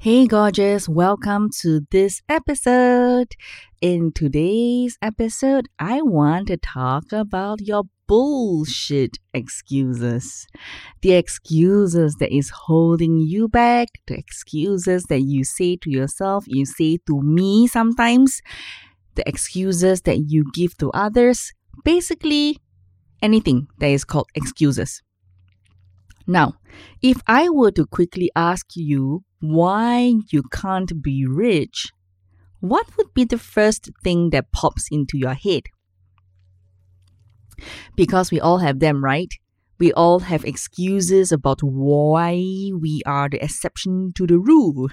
Hey, gorgeous, welcome to this episode. In today's episode, I want to talk about your bullshit excuses. The excuses that is holding you back, the excuses that you say to yourself, you say to me sometimes, the excuses that you give to others, basically anything that is called excuses. Now, if I were to quickly ask you why you can't be rich, what would be the first thing that pops into your head? Because we all have them, right? We all have excuses about why we are the exception to the rule,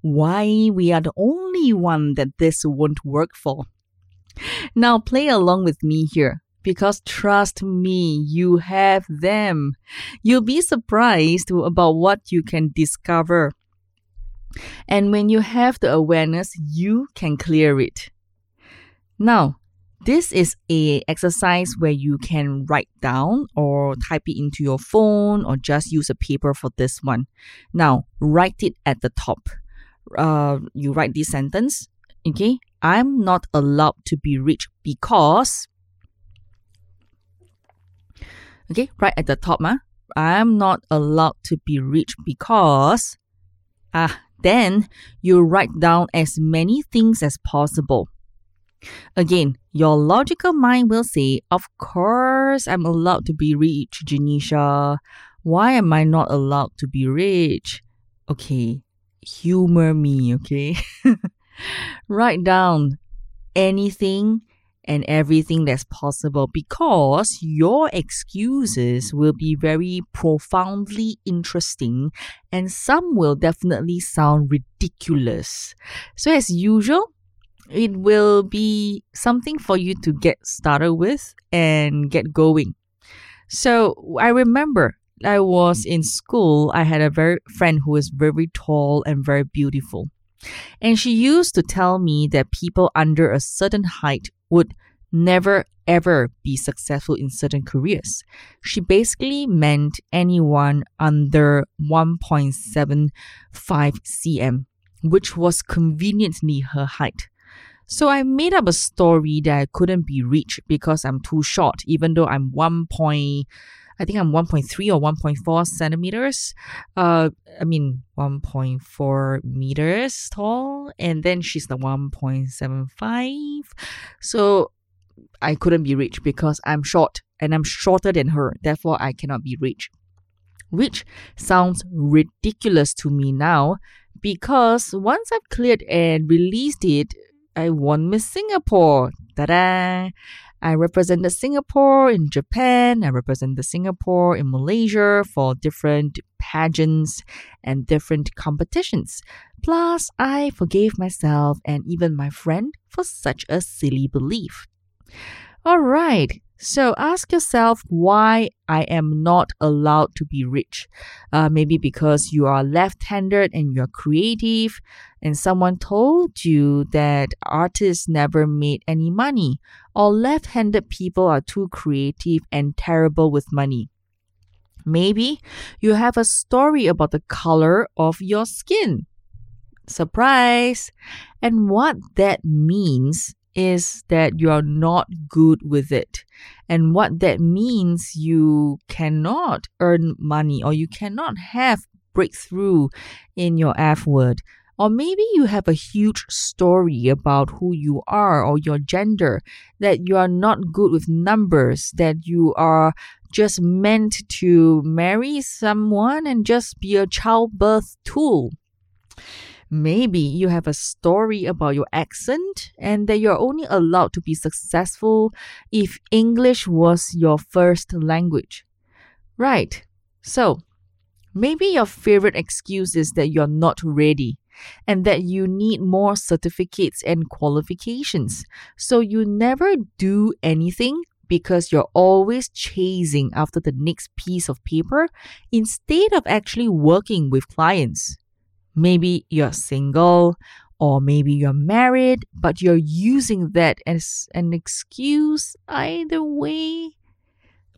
why we are the only one that this won't work for. Now, play along with me here because trust me, you have them. You'll be surprised about what you can discover. And when you have the awareness, you can clear it. Now, this is a exercise where you can write down or type it into your phone or just use a paper for this one. Now, write it at the top. Uh, you write this sentence, okay? I'm not allowed to be rich because Okay, right at the top, ma. I'm not allowed to be rich because ah then you write down as many things as possible. Again, your logical mind will say, Of course, I'm allowed to be rich, Janisha. Why am I not allowed to be rich? Okay, humor me, okay? write down anything and everything that's possible because your excuses will be very profoundly interesting and some will definitely sound ridiculous. So, as usual, it will be something for you to get started with and get going. So, I remember I was in school, I had a very friend who was very tall and very beautiful. And she used to tell me that people under a certain height would never ever be successful in certain careers. She basically meant anyone under 1.75 cm, which was conveniently her height. So I made up a story that I couldn't be reached because I'm too short, even though I'm 1. I think I'm 1.3 or 1.4 centimeters. Uh, I mean 1.4 meters tall, and then she's the 1.75. So I couldn't be rich because I'm short and I'm shorter than her. Therefore, I cannot be rich. Which sounds ridiculous to me now because once I've cleared and released it, I won Miss Singapore. Ta da! I represented Singapore in Japan. I represented Singapore in Malaysia for different pageants and different competitions. Plus, I forgave myself and even my friend for such a silly belief. All right. So ask yourself why I am not allowed to be rich. Uh, maybe because you are left handed and you're creative, and someone told you that artists never made any money, or left handed people are too creative and terrible with money. Maybe you have a story about the color of your skin. Surprise! And what that means is that you are not good with it. And what that means, you cannot earn money or you cannot have breakthrough in your F word. Or maybe you have a huge story about who you are or your gender, that you are not good with numbers, that you are just meant to marry someone and just be a childbirth tool. Maybe you have a story about your accent and that you're only allowed to be successful if English was your first language. Right. So, maybe your favorite excuse is that you're not ready and that you need more certificates and qualifications. So, you never do anything because you're always chasing after the next piece of paper instead of actually working with clients. Maybe you're single, or maybe you're married, but you're using that as an excuse either way.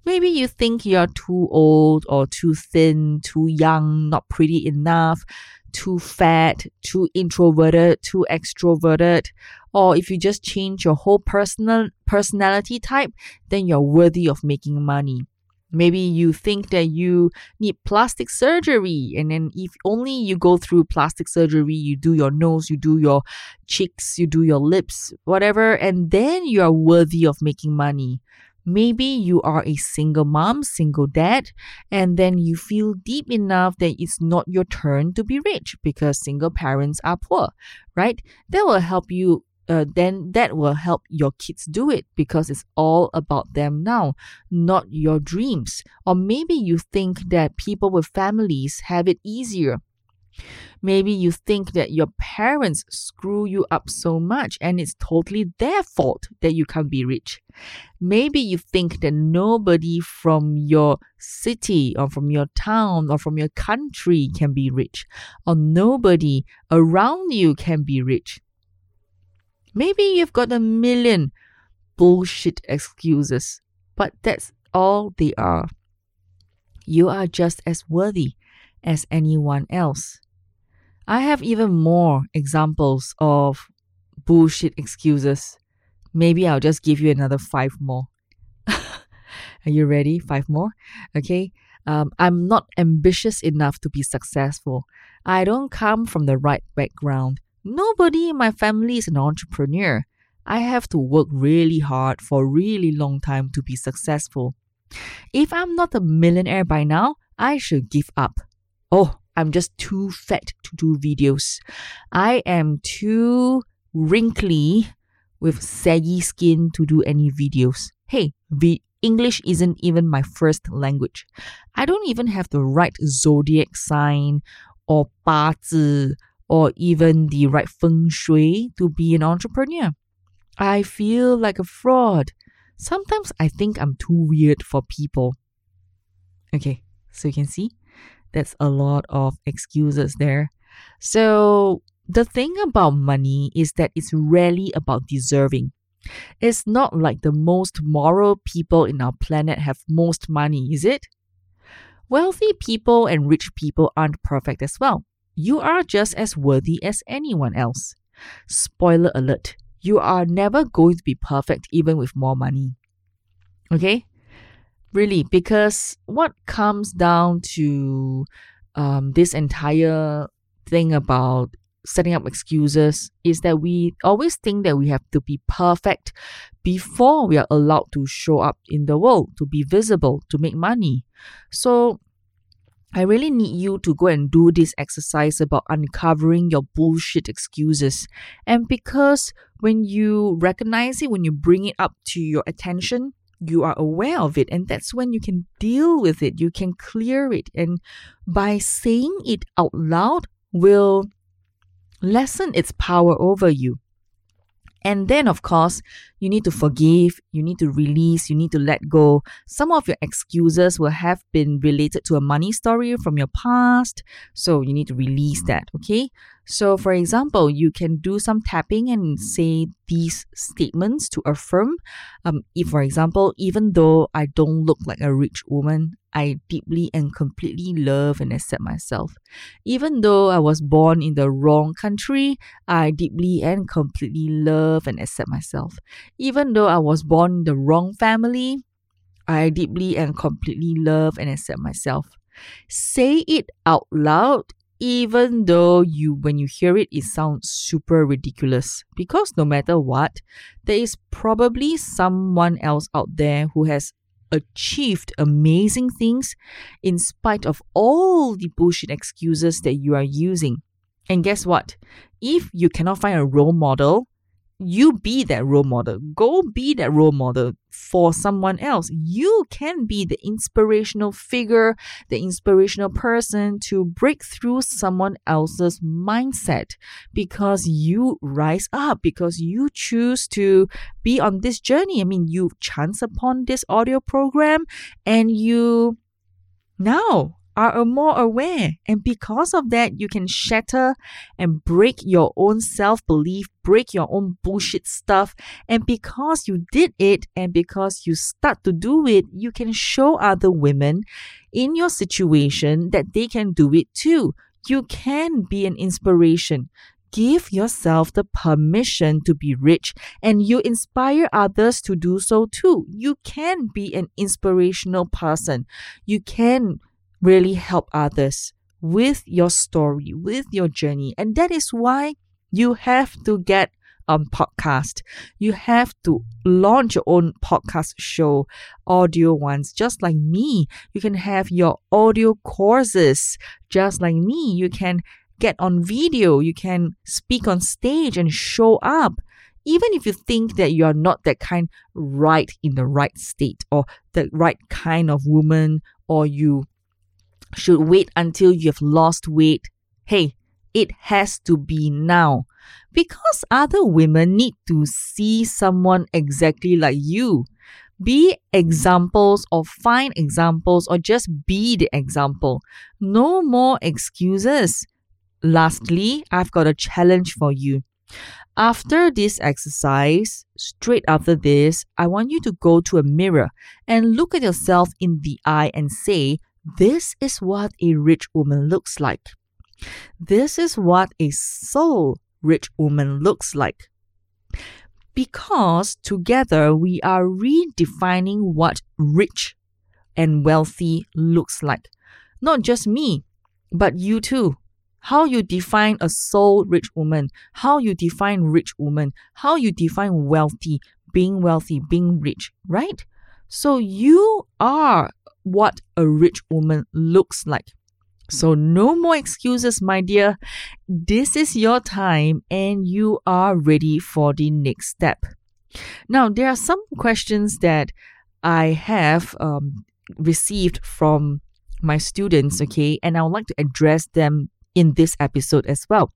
Maybe you think you're too old or too thin, too young, not pretty enough, too fat, too introverted, too extroverted, or if you just change your whole personal personality type, then you're worthy of making money. Maybe you think that you need plastic surgery, and then if only you go through plastic surgery, you do your nose, you do your cheeks, you do your lips, whatever, and then you are worthy of making money. Maybe you are a single mom, single dad, and then you feel deep enough that it's not your turn to be rich because single parents are poor, right? That will help you uh, then that will help your kids do it because it's all about them now, not your dreams. Or maybe you think that people with families have it easier. Maybe you think that your parents screw you up so much and it's totally their fault that you can't be rich. Maybe you think that nobody from your city or from your town or from your country can be rich, or nobody around you can be rich. Maybe you've got a million bullshit excuses, but that's all they are. You are just as worthy as anyone else. I have even more examples of bullshit excuses. Maybe I'll just give you another five more. Are you ready? Five more? Okay. Um, I'm not ambitious enough to be successful. I don't come from the right background. Nobody in my family is an entrepreneur. I have to work really hard for a really long time to be successful. If I'm not a millionaire by now, I should give up. Oh, I'm just too fat to do videos. I am too wrinkly with saggy skin to do any videos. Hey, the English isn't even my first language. I don't even have the right zodiac sign or 八字 or even the right feng shui to be an entrepreneur. I feel like a fraud. Sometimes I think I'm too weird for people. Okay, so you can see that's a lot of excuses there. So, the thing about money is that it's rarely about deserving. It's not like the most moral people in our planet have most money, is it? Wealthy people and rich people aren't perfect as well. You are just as worthy as anyone else. Spoiler alert, you are never going to be perfect even with more money. Okay? Really, because what comes down to um, this entire thing about setting up excuses is that we always think that we have to be perfect before we are allowed to show up in the world, to be visible, to make money. So I really need you to go and do this exercise about uncovering your bullshit excuses. And because when you recognize it, when you bring it up to your attention, you are aware of it. And that's when you can deal with it. You can clear it. And by saying it out loud will lessen its power over you. And then, of course, you need to forgive, you need to release, you need to let go. Some of your excuses will have been related to a money story from your past. So you need to release that, okay? So, for example, you can do some tapping and say these statements to affirm. Um, if, for example, even though I don't look like a rich woman, I deeply and completely love and accept myself. Even though I was born in the wrong country, I deeply and completely love and accept myself. Even though I was born in the wrong family, I deeply and completely love and accept myself. Say it out loud even though you when you hear it it sounds super ridiculous. Because no matter what there is probably someone else out there who has achieved amazing things in spite of all the bullshit excuses that you are using. And guess what? If you cannot find a role model you be that role model. Go be that role model for someone else. You can be the inspirational figure, the inspirational person to break through someone else's mindset because you rise up, because you choose to be on this journey. I mean, you chance upon this audio program and you now are more aware. And because of that, you can shatter and break your own self belief, break your own bullshit stuff. And because you did it and because you start to do it, you can show other women in your situation that they can do it too. You can be an inspiration. Give yourself the permission to be rich and you inspire others to do so too. You can be an inspirational person. You can really help others with your story, with your journey. And that is why you have to get on podcast. You have to launch your own podcast show, audio ones, just like me. You can have your audio courses, just like me. You can get on video. You can speak on stage and show up. Even if you think that you are not that kind right in the right state or the right kind of woman or you should wait until you have lost weight. Hey, it has to be now because other women need to see someone exactly like you. Be examples or find examples or just be the example. No more excuses. Lastly, I've got a challenge for you. After this exercise, straight after this, I want you to go to a mirror and look at yourself in the eye and say, This is what a rich woman looks like. This is what a soul rich woman looks like. Because together we are redefining what rich and wealthy looks like. Not just me, but you too. How you define a soul rich woman, how you define rich woman, how you define wealthy, being wealthy, being rich, right? So you are what a rich woman looks like. So, no more excuses, my dear. This is your time and you are ready for the next step. Now, there are some questions that I have um, received from my students, okay, and I would like to address them in this episode as well.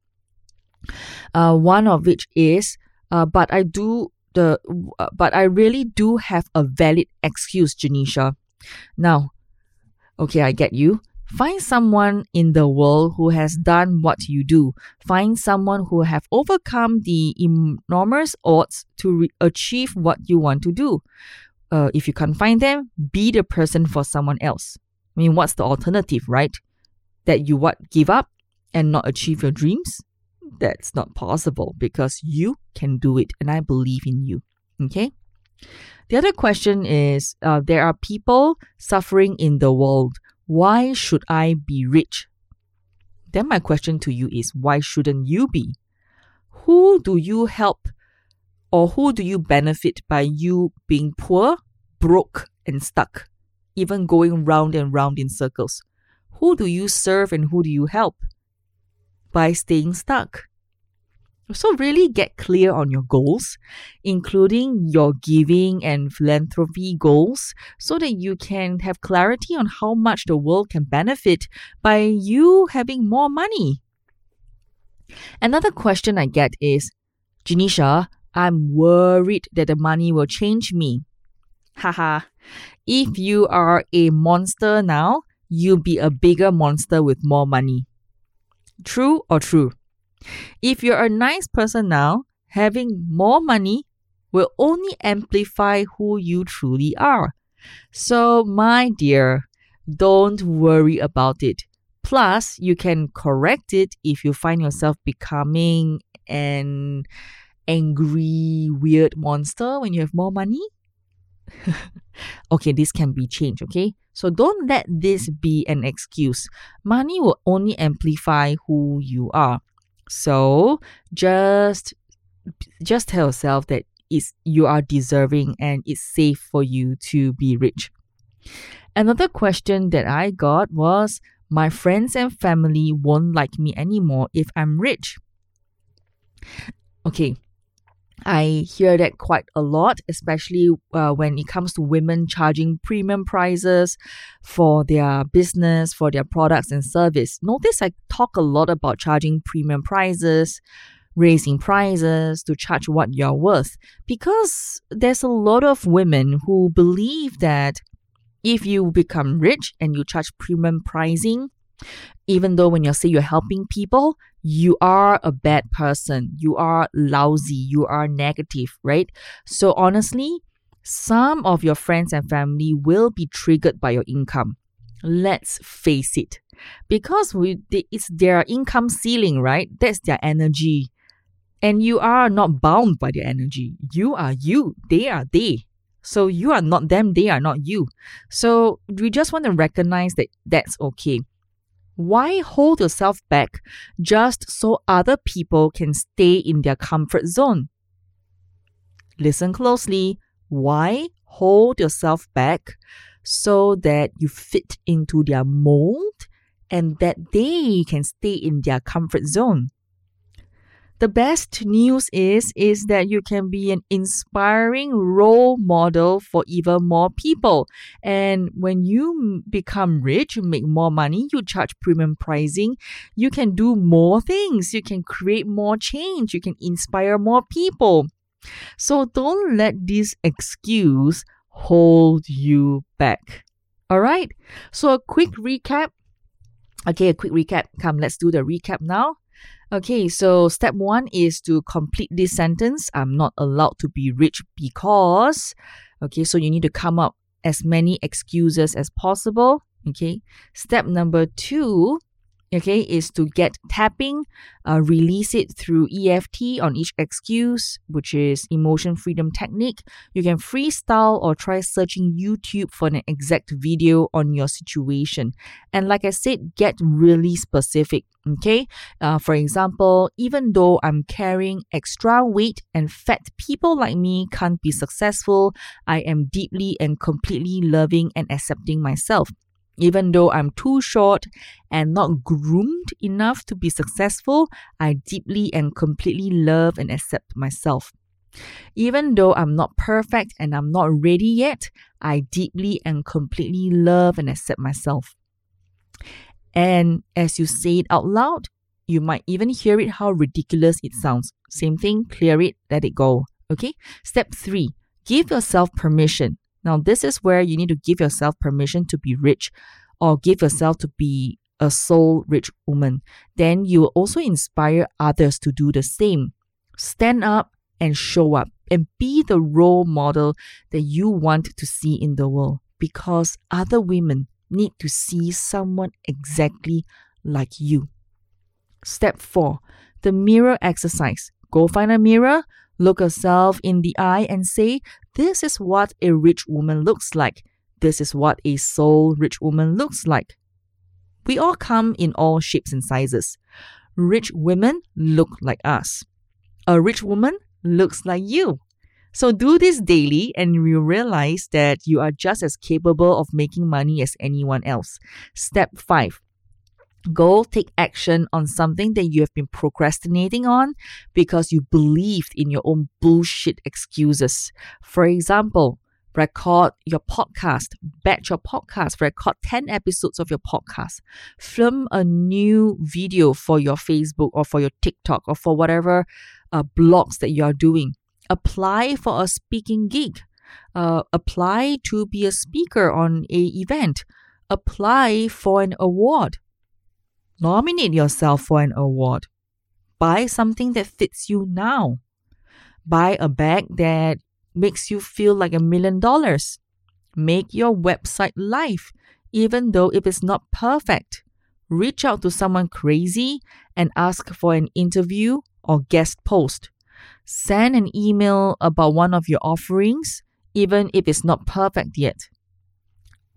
Uh, one of which is, uh, but I do the, uh, but I really do have a valid excuse, Janisha. Now, okay, I get you. Find someone in the world who has done what you do. Find someone who have overcome the enormous odds to re- achieve what you want to do. Uh, if you can't find them, be the person for someone else. I mean, what's the alternative, right? That you what give up and not achieve your dreams? That's not possible because you can do it, and I believe in you. Okay. The other question is: uh, There are people suffering in the world why should I be rich? Then my question to you is why shouldn't you be? Who do you help or who do you benefit by you being poor, broke, and stuck, even going round and round in circles? Who do you serve and who do you help? By staying stuck. So, really get clear on your goals, including your giving and philanthropy goals, so that you can have clarity on how much the world can benefit by you having more money. Another question I get is Janisha, I'm worried that the money will change me. Haha. if you are a monster now, you'll be a bigger monster with more money. True or true? If you're a nice person now, having more money will only amplify who you truly are. So, my dear, don't worry about it. Plus, you can correct it if you find yourself becoming an angry, weird monster when you have more money. okay, this can be changed, okay? So don't let this be an excuse. Money will only amplify who you are. So just just tell yourself that it's you are deserving and it's safe for you to be rich. Another question that I got was my friends and family won't like me anymore if I'm rich. Okay, I hear that quite a lot, especially uh, when it comes to women charging premium prices for their business, for their products and service. Notice I talk a lot about charging premium prices, raising prices to charge what you're worth, because there's a lot of women who believe that if you become rich and you charge premium pricing, even though when you say you're helping people, you are a bad person. You are lousy. You are negative, right? So honestly, some of your friends and family will be triggered by your income. Let's face it. because we it's their income ceiling, right? That's their energy. And you are not bound by their energy. You are you, they are they. So you are not them, they are not you. So we just want to recognize that that's okay. Why hold yourself back just so other people can stay in their comfort zone? Listen closely. Why hold yourself back so that you fit into their mold and that they can stay in their comfort zone? The best news is is that you can be an inspiring role model for even more people. And when you become rich, you make more money, you charge premium pricing, you can do more things, you can create more change, you can inspire more people. So don't let this excuse hold you back. All right? So a quick recap. Okay, a quick recap. Come, let's do the recap now. Okay, so step one is to complete this sentence. I'm not allowed to be rich because. Okay, so you need to come up as many excuses as possible. Okay, step number two okay, is to get tapping, uh, release it through EFT on each excuse, which is emotion freedom technique. You can freestyle or try searching YouTube for an exact video on your situation. And like I said, get really specific. Okay, uh, for example, even though I'm carrying extra weight and fat people like me can't be successful, I am deeply and completely loving and accepting myself. Even though I'm too short and not groomed enough to be successful, I deeply and completely love and accept myself. Even though I'm not perfect and I'm not ready yet, I deeply and completely love and accept myself. And as you say it out loud, you might even hear it how ridiculous it sounds. Same thing, clear it, let it go. Okay? Step three, give yourself permission. Now, this is where you need to give yourself permission to be rich or give yourself to be a soul rich woman. Then you will also inspire others to do the same. Stand up and show up and be the role model that you want to see in the world because other women need to see someone exactly like you. Step 4 The mirror exercise. Go find a mirror, look yourself in the eye, and say, this is what a rich woman looks like. This is what a soul rich woman looks like. We all come in all shapes and sizes. Rich women look like us. A rich woman looks like you. So do this daily and you realize that you are just as capable of making money as anyone else. Step 5. Go take action on something that you have been procrastinating on because you believed in your own bullshit excuses. For example, record your podcast, batch your podcast, record 10 episodes of your podcast, film a new video for your Facebook or for your TikTok or for whatever uh, blogs that you are doing. Apply for a speaking gig. Uh, apply to be a speaker on a event. Apply for an award Nominate yourself for an award. Buy something that fits you now. Buy a bag that makes you feel like a million dollars. Make your website live, even though it's not perfect. Reach out to someone crazy and ask for an interview or guest post. Send an email about one of your offerings, even if it's not perfect yet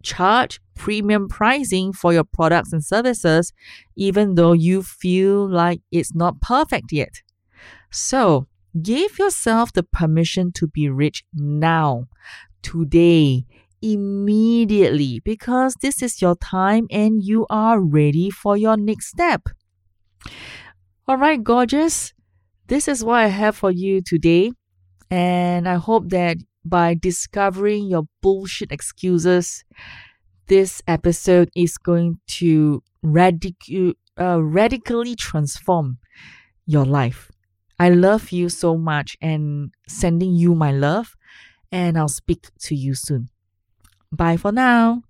charge premium pricing for your products and services, even though you feel like it's not perfect yet. So, give yourself the permission to be rich now, today, immediately, because this is your time and you are ready for your next step. All right, gorgeous. This is what I have for you today. And I hope that by discovering your bullshit excuses, this episode is going to radic- uh, radically transform your life. I love you so much and sending you my love, and I'll speak to you soon. Bye for now.